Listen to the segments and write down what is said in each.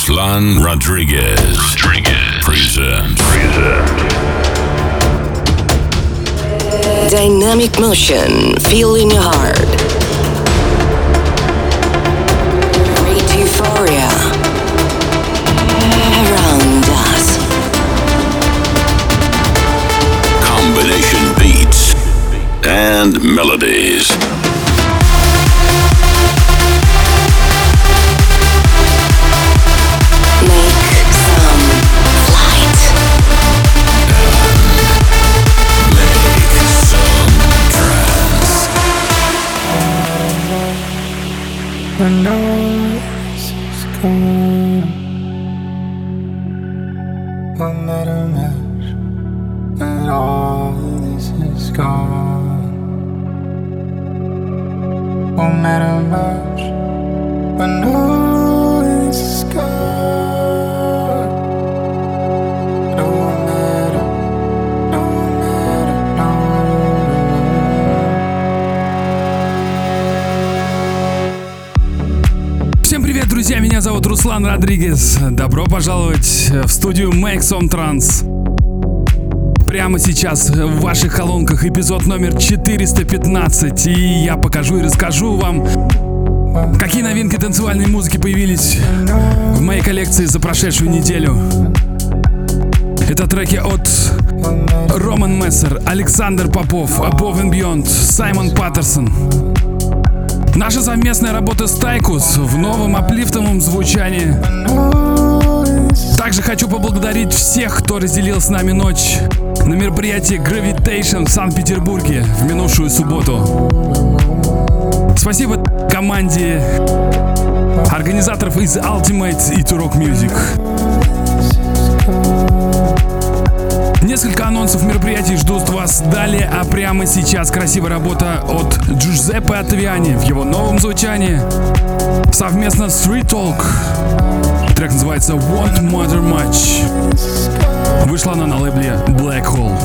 Ruslan Rodriguez. Rodriguez. Present. Present. Dynamic motion. Feel in your heart. Great euphoria. Around us. Combination beats and melodies. no Родригес. Добро пожаловать в студию Make Some Trans. Прямо сейчас в ваших колонках эпизод номер 415. И я покажу и расскажу вам, какие новинки танцевальной музыки появились в моей коллекции за прошедшую неделю. Это треки от Роман Мессер, Александр Попов, Above and Beyond, Саймон Паттерсон. Наша совместная работа с Тайкус в новом аплифтовом звучании. Также хочу поблагодарить всех, кто разделил с нами ночь на мероприятии Gravitation в Санкт-Петербурге в минувшую субботу. Спасибо команде организаторов из Ultimate и Turok Music. Несколько анонсов мероприятий ждут вас далее, а прямо сейчас красивая работа от Джузеппе Атвиани в его новом звучании совместно с Street Talk. Трек называется Want Mother Much. Вышла она на лейбле Black Hole.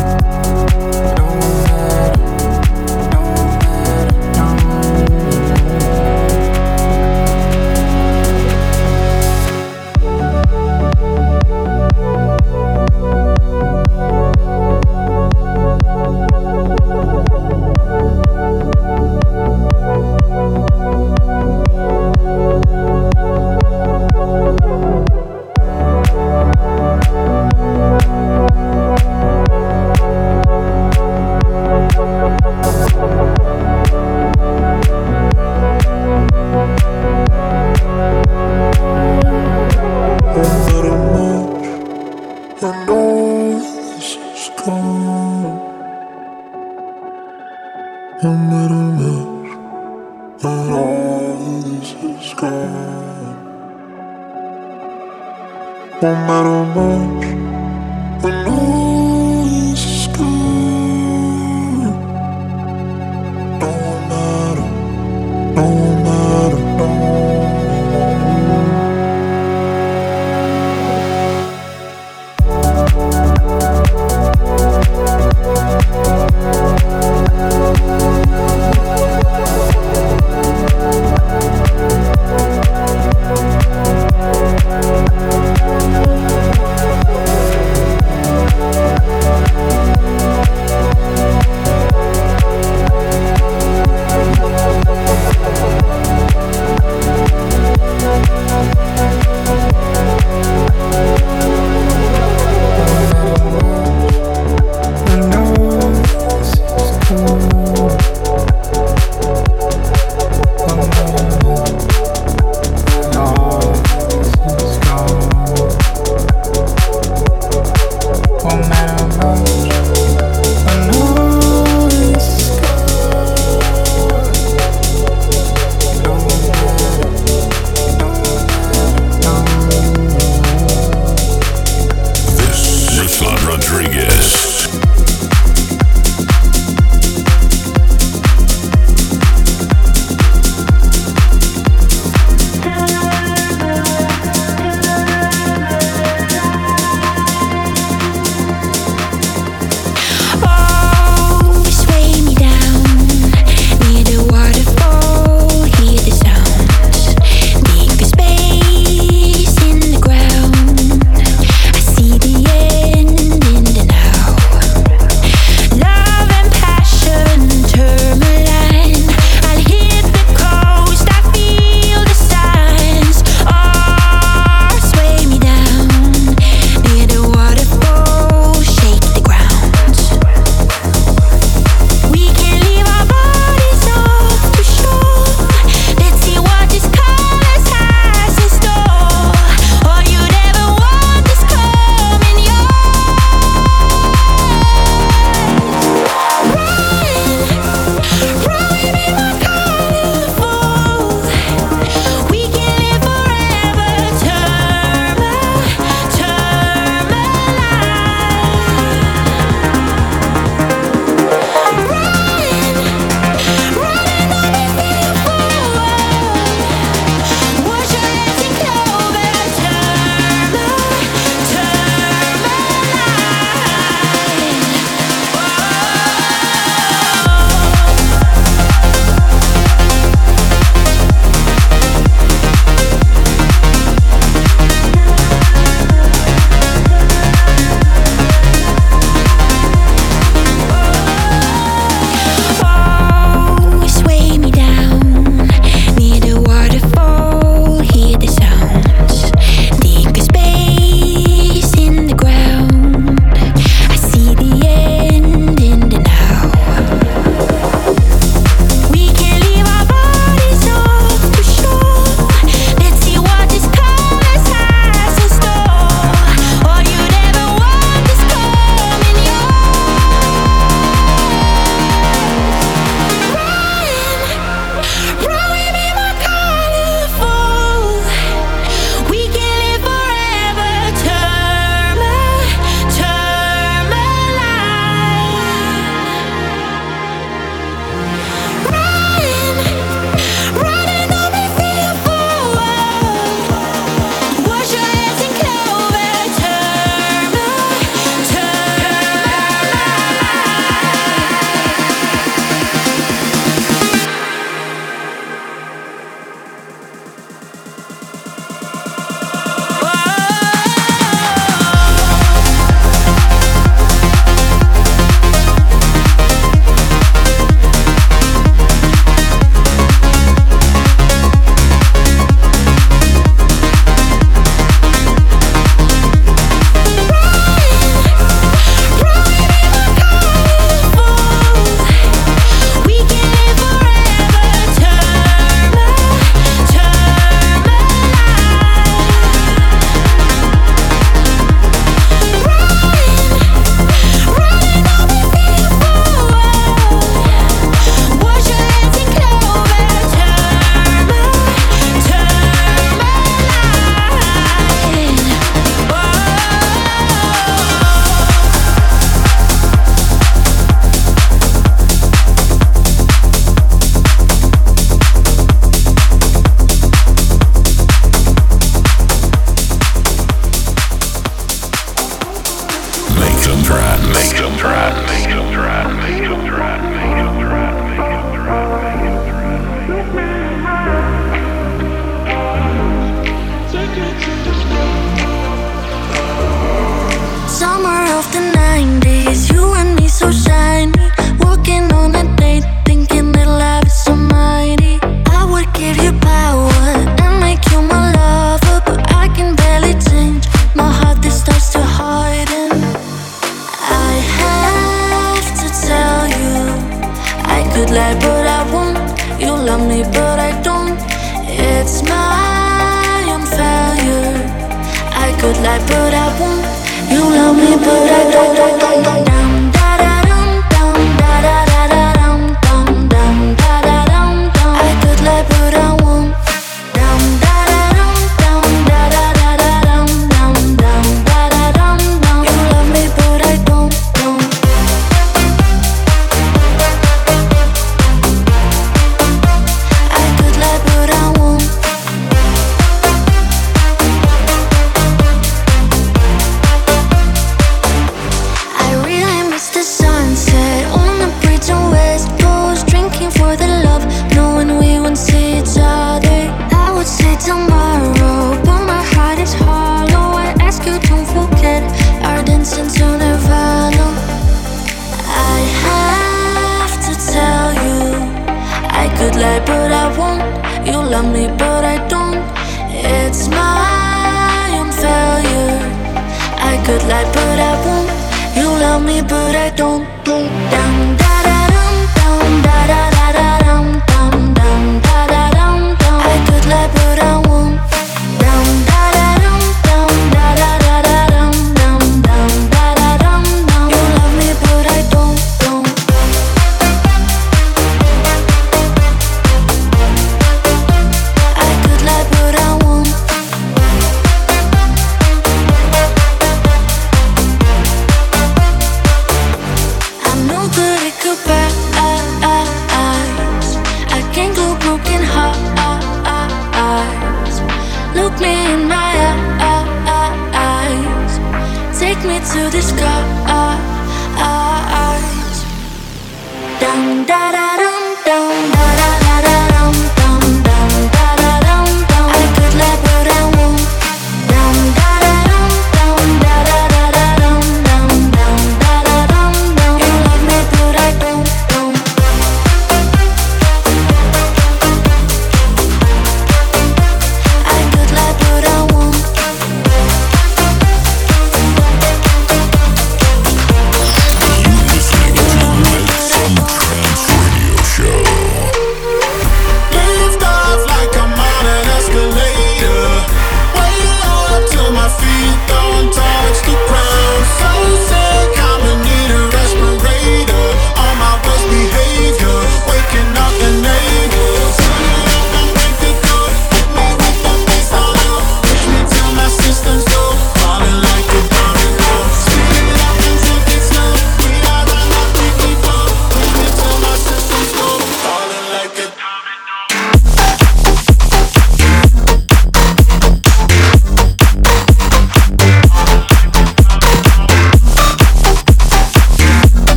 You love me, but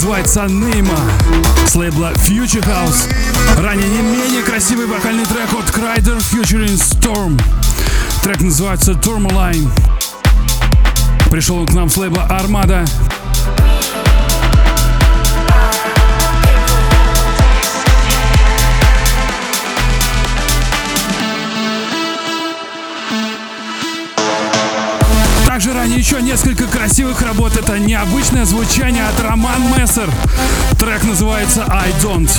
называется Нейма с лейбла Future House. Ранее не менее красивый вокальный трек от Крайдер Futuring Storm. Трек называется Tourmaline. Пришел он к нам с лейбла Armada. Также ранее еще несколько красивых работ. Это необычное звучание от Роман Мессер. Трек называется I Don't.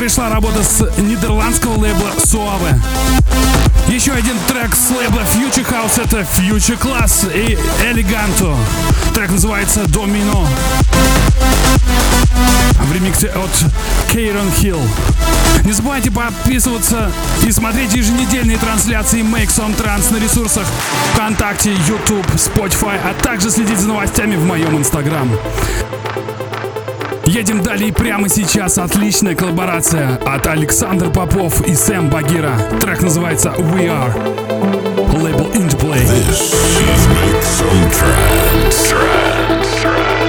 Пришла работа с нидерландского лейбла Suave. Еще один трек с лейбла Future House это Future Class и Eleganto. Трек называется Domino. В ремиксе от Кейрон Хилл. Не забывайте подписываться и смотреть еженедельные трансляции Make Some Trans на ресурсах ВКонтакте, YouTube, Spotify, а также следить за новостями в моем Инстаграм. Едем далее прямо сейчас. Отличная коллаборация от Александр Попов и Сэм Багира. Трек называется We Are. Лейбл Interplay. This is Make Some Trance. Trance. Trance.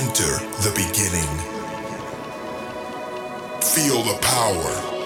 Enter the beginning. Feel the power.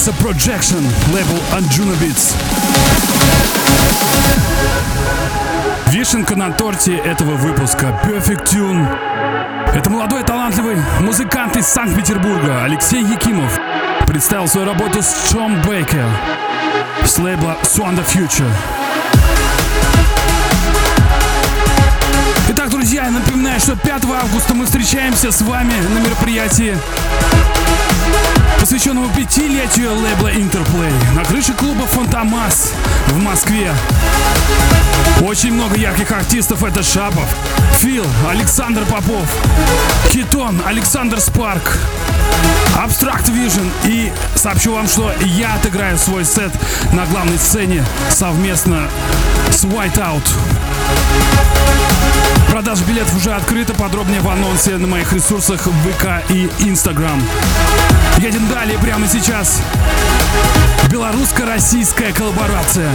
Называется Projection, лейбл Anjuna Beats. Вишенка на торте этого выпуска Perfect Tune. Это молодой талантливый музыкант из Санкт-Петербурга Алексей Якимов представил свою работу с Том Бейкер с лейбла the Future. Итак, друзья, напоминаю, что 5 августа мы встречаемся с вами на мероприятии посвященному пятилетию лейбла Interplay на крыше клуба Фантомас в Москве. Очень много ярких артистов. Это Шапов, Фил, Александр Попов, Китон, Александр Спарк, Abstract Vision. И сообщу вам, что я отыграю свой сет на главной сцене совместно с Whiteout. Продажа билетов уже открыта. Подробнее в анонсе на моих ресурсах ВК и Инстаграм. Едем далее прямо сейчас. Белорусско-российская коллаборация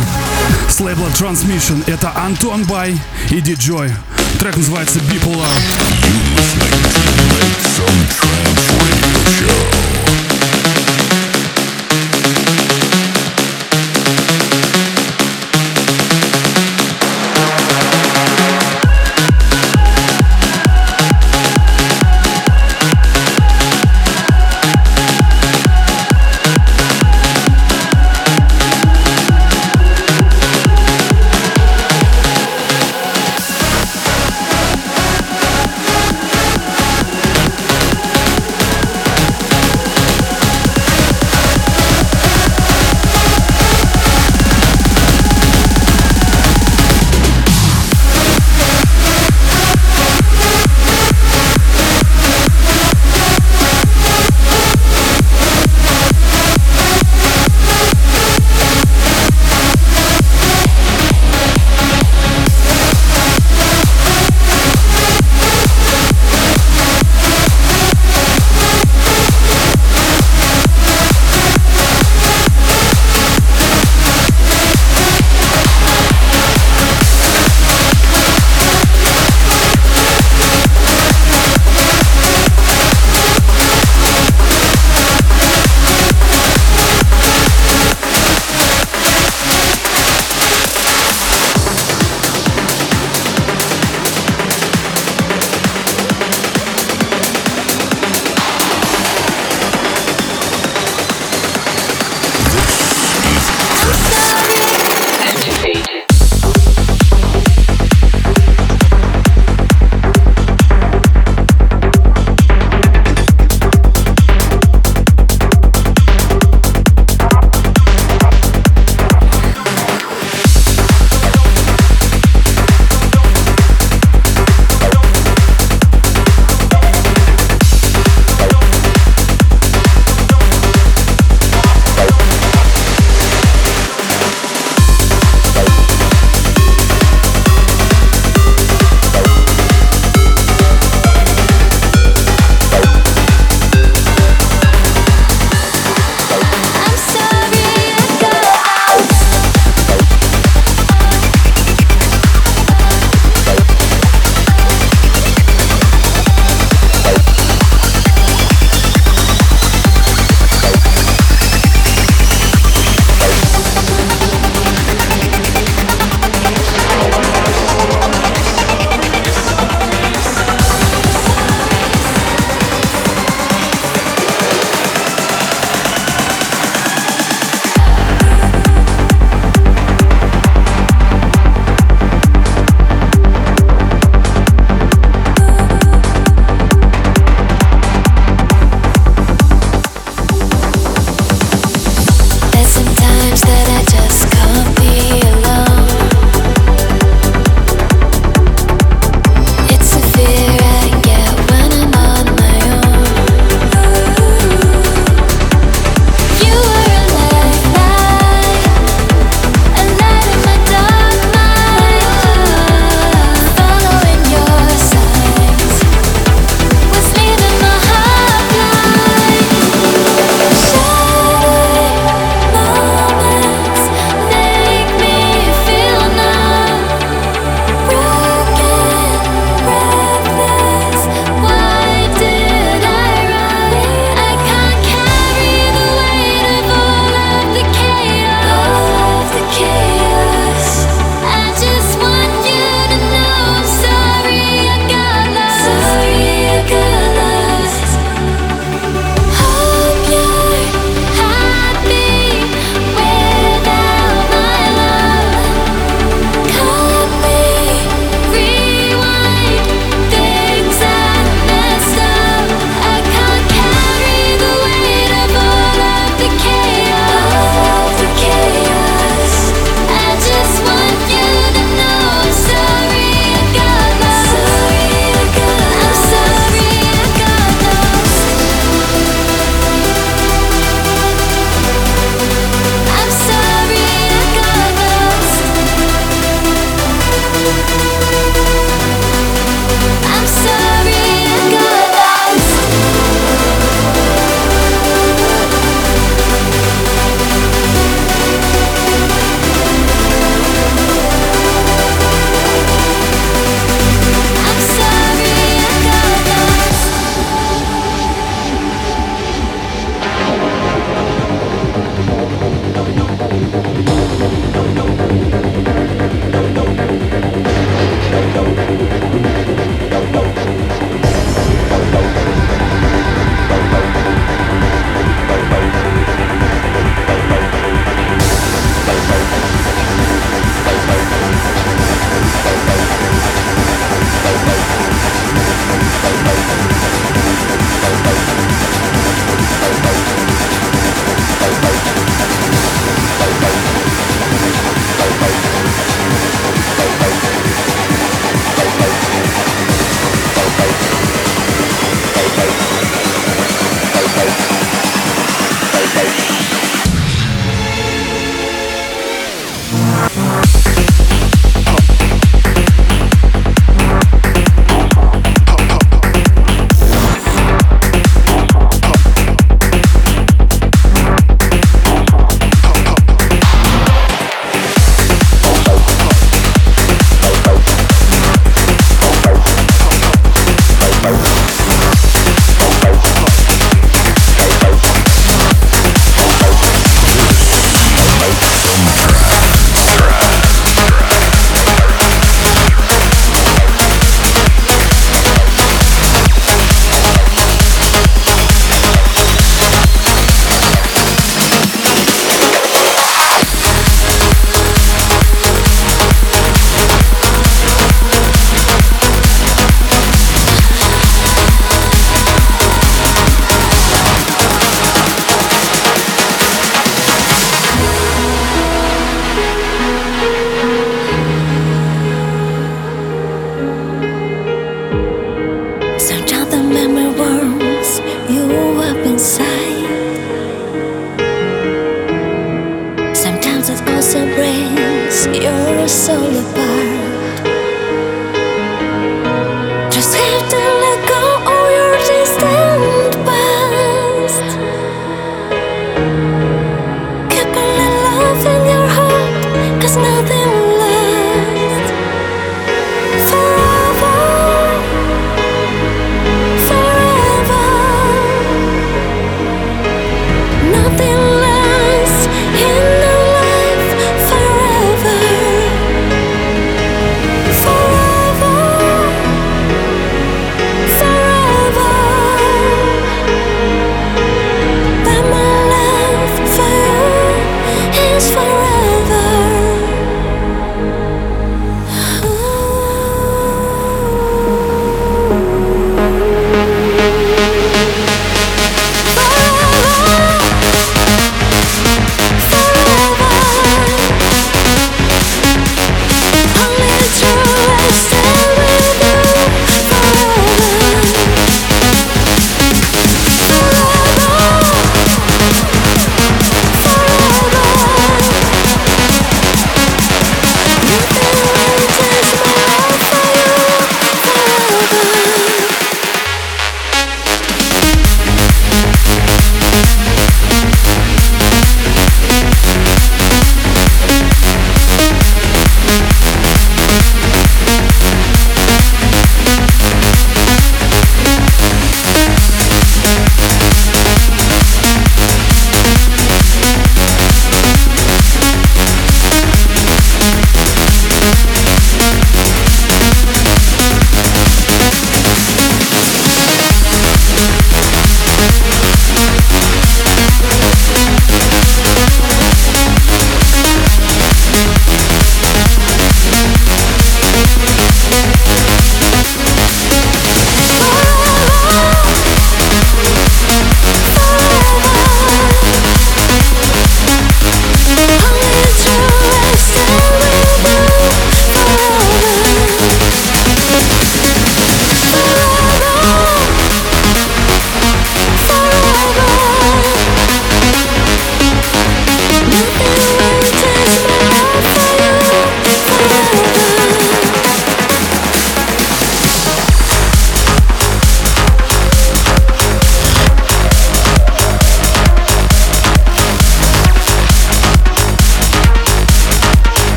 с лейбла Transmission. Это Антон Бай и Диджой. Трек называется Bipolar. You listening to Some Trance Radio.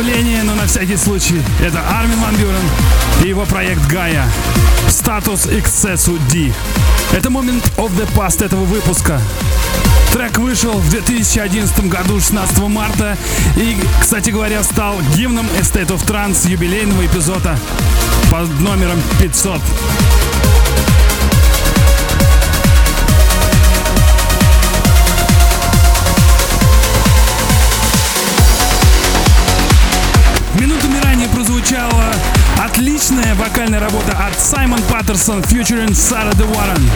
Представлении, но на всякий случай это Армин Ван Бюрен и его проект Гая. Статус Excessu D. Это момент of the past этого выпуска. Трек вышел в 2011 году, 16 марта, и, кстати говоря, стал гимном Estate of Trance юбилейного эпизода под номером 500. Отличная вокальная работа от Саймон Паттерсон featuring Сара Де Уоррен.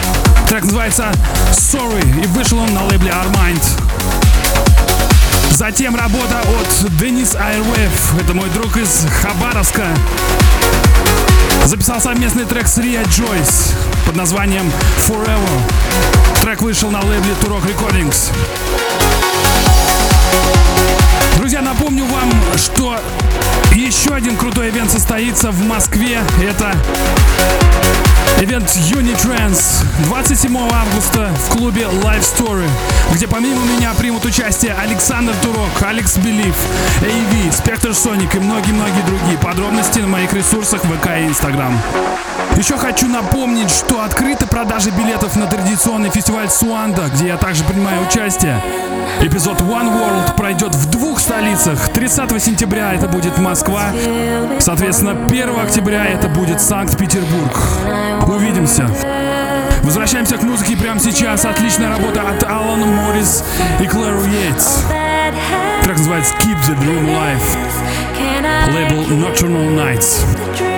Трек называется Sorry и вышел он на лейбле Armind. Затем работа от Денис Airwave, это мой друг из Хабаровска. Записал совместный трек с Риа Джойс под названием Forever. Трек вышел на лейбле Turok Recordings. Друзья, напомню вам, что еще один крутой ивент состоится в Москве. Это ивент Unitrans 27 августа в клубе Live Story, где помимо меня примут участие Александр Турок, Алекс Белив, AV, Spectre Sonic и многие-многие другие. Подробности на моих ресурсах ВК и Инстаграм. Еще хочу напомнить, что открыты продажи билетов на традиционный фестиваль Суанда, где я также принимаю участие. Эпизод One World пройдет в двух столицах. 30 сентября это будет Москва, соответственно 1 октября это будет Санкт-Петербург. Увидимся. Возвращаемся к музыке прямо сейчас. Отличная работа от Алана Моррис и Клэру Йейтс. Трек называется Keep the Dream Alive. Лейбл Nocturnal Nights.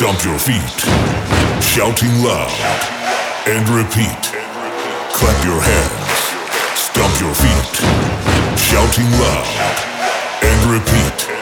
Stomp your feet, shouting loud, and repeat. Clap your hands, stomp your feet, shouting loud, and repeat.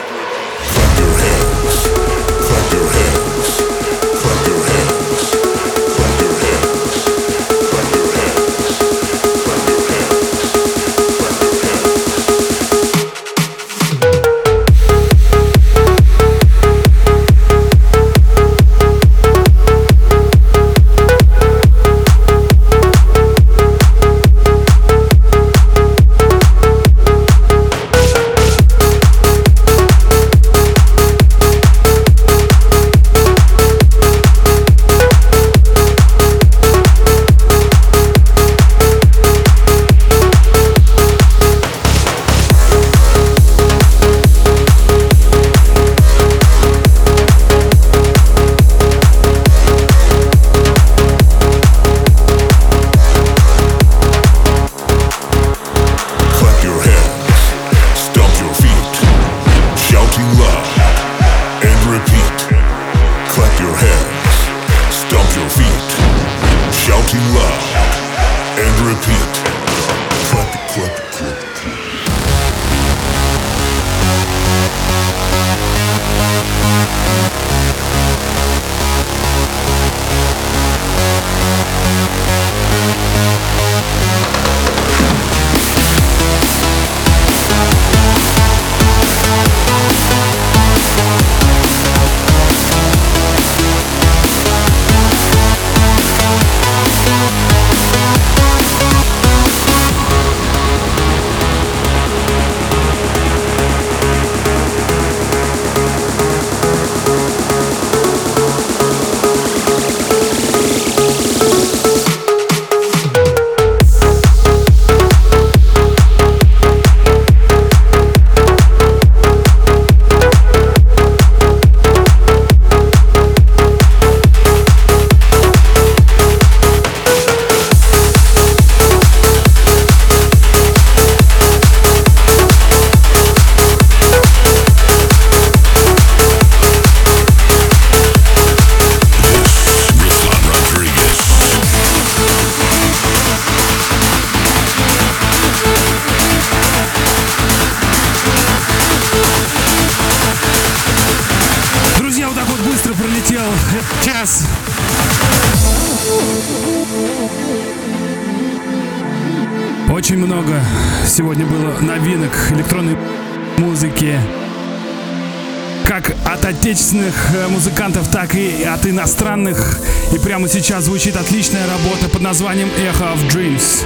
И прямо сейчас звучит отличная работа под названием Echo of Dreams.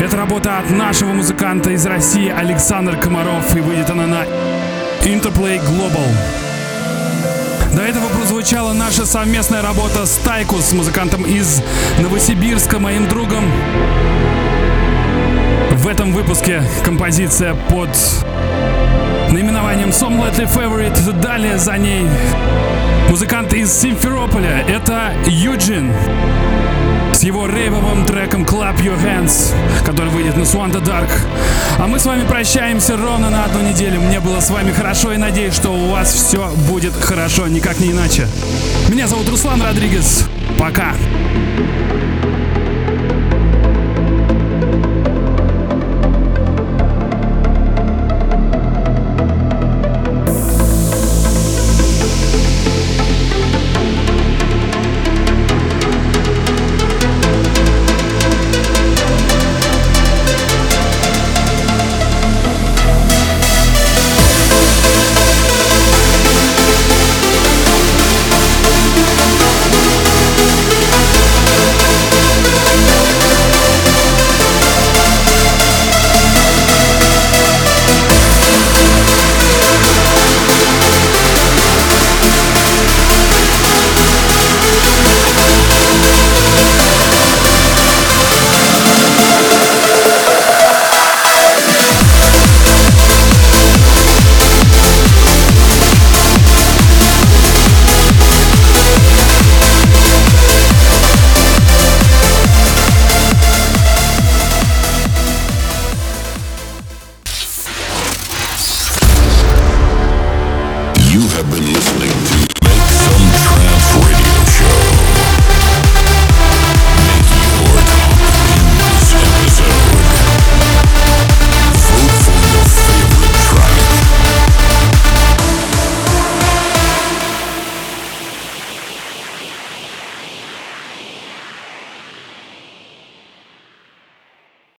Это работа от нашего музыканта из России Александр Комаров. И выйдет она на Interplay Global. До этого прозвучала наша совместная работа с Тайку, с музыкантом из Новосибирска, моим другом. В этом выпуске композиция под наименованием Some Lately Favorite. Далее за ней музыкант из Симферополя. Это Юджин с его рейвовым треком Clap Your Hands, который выйдет на the Dark. А мы с вами прощаемся ровно на одну неделю. Мне было с вами хорошо и надеюсь, что у вас все будет хорошо, никак не иначе. Меня зовут Руслан Родригес. Пока.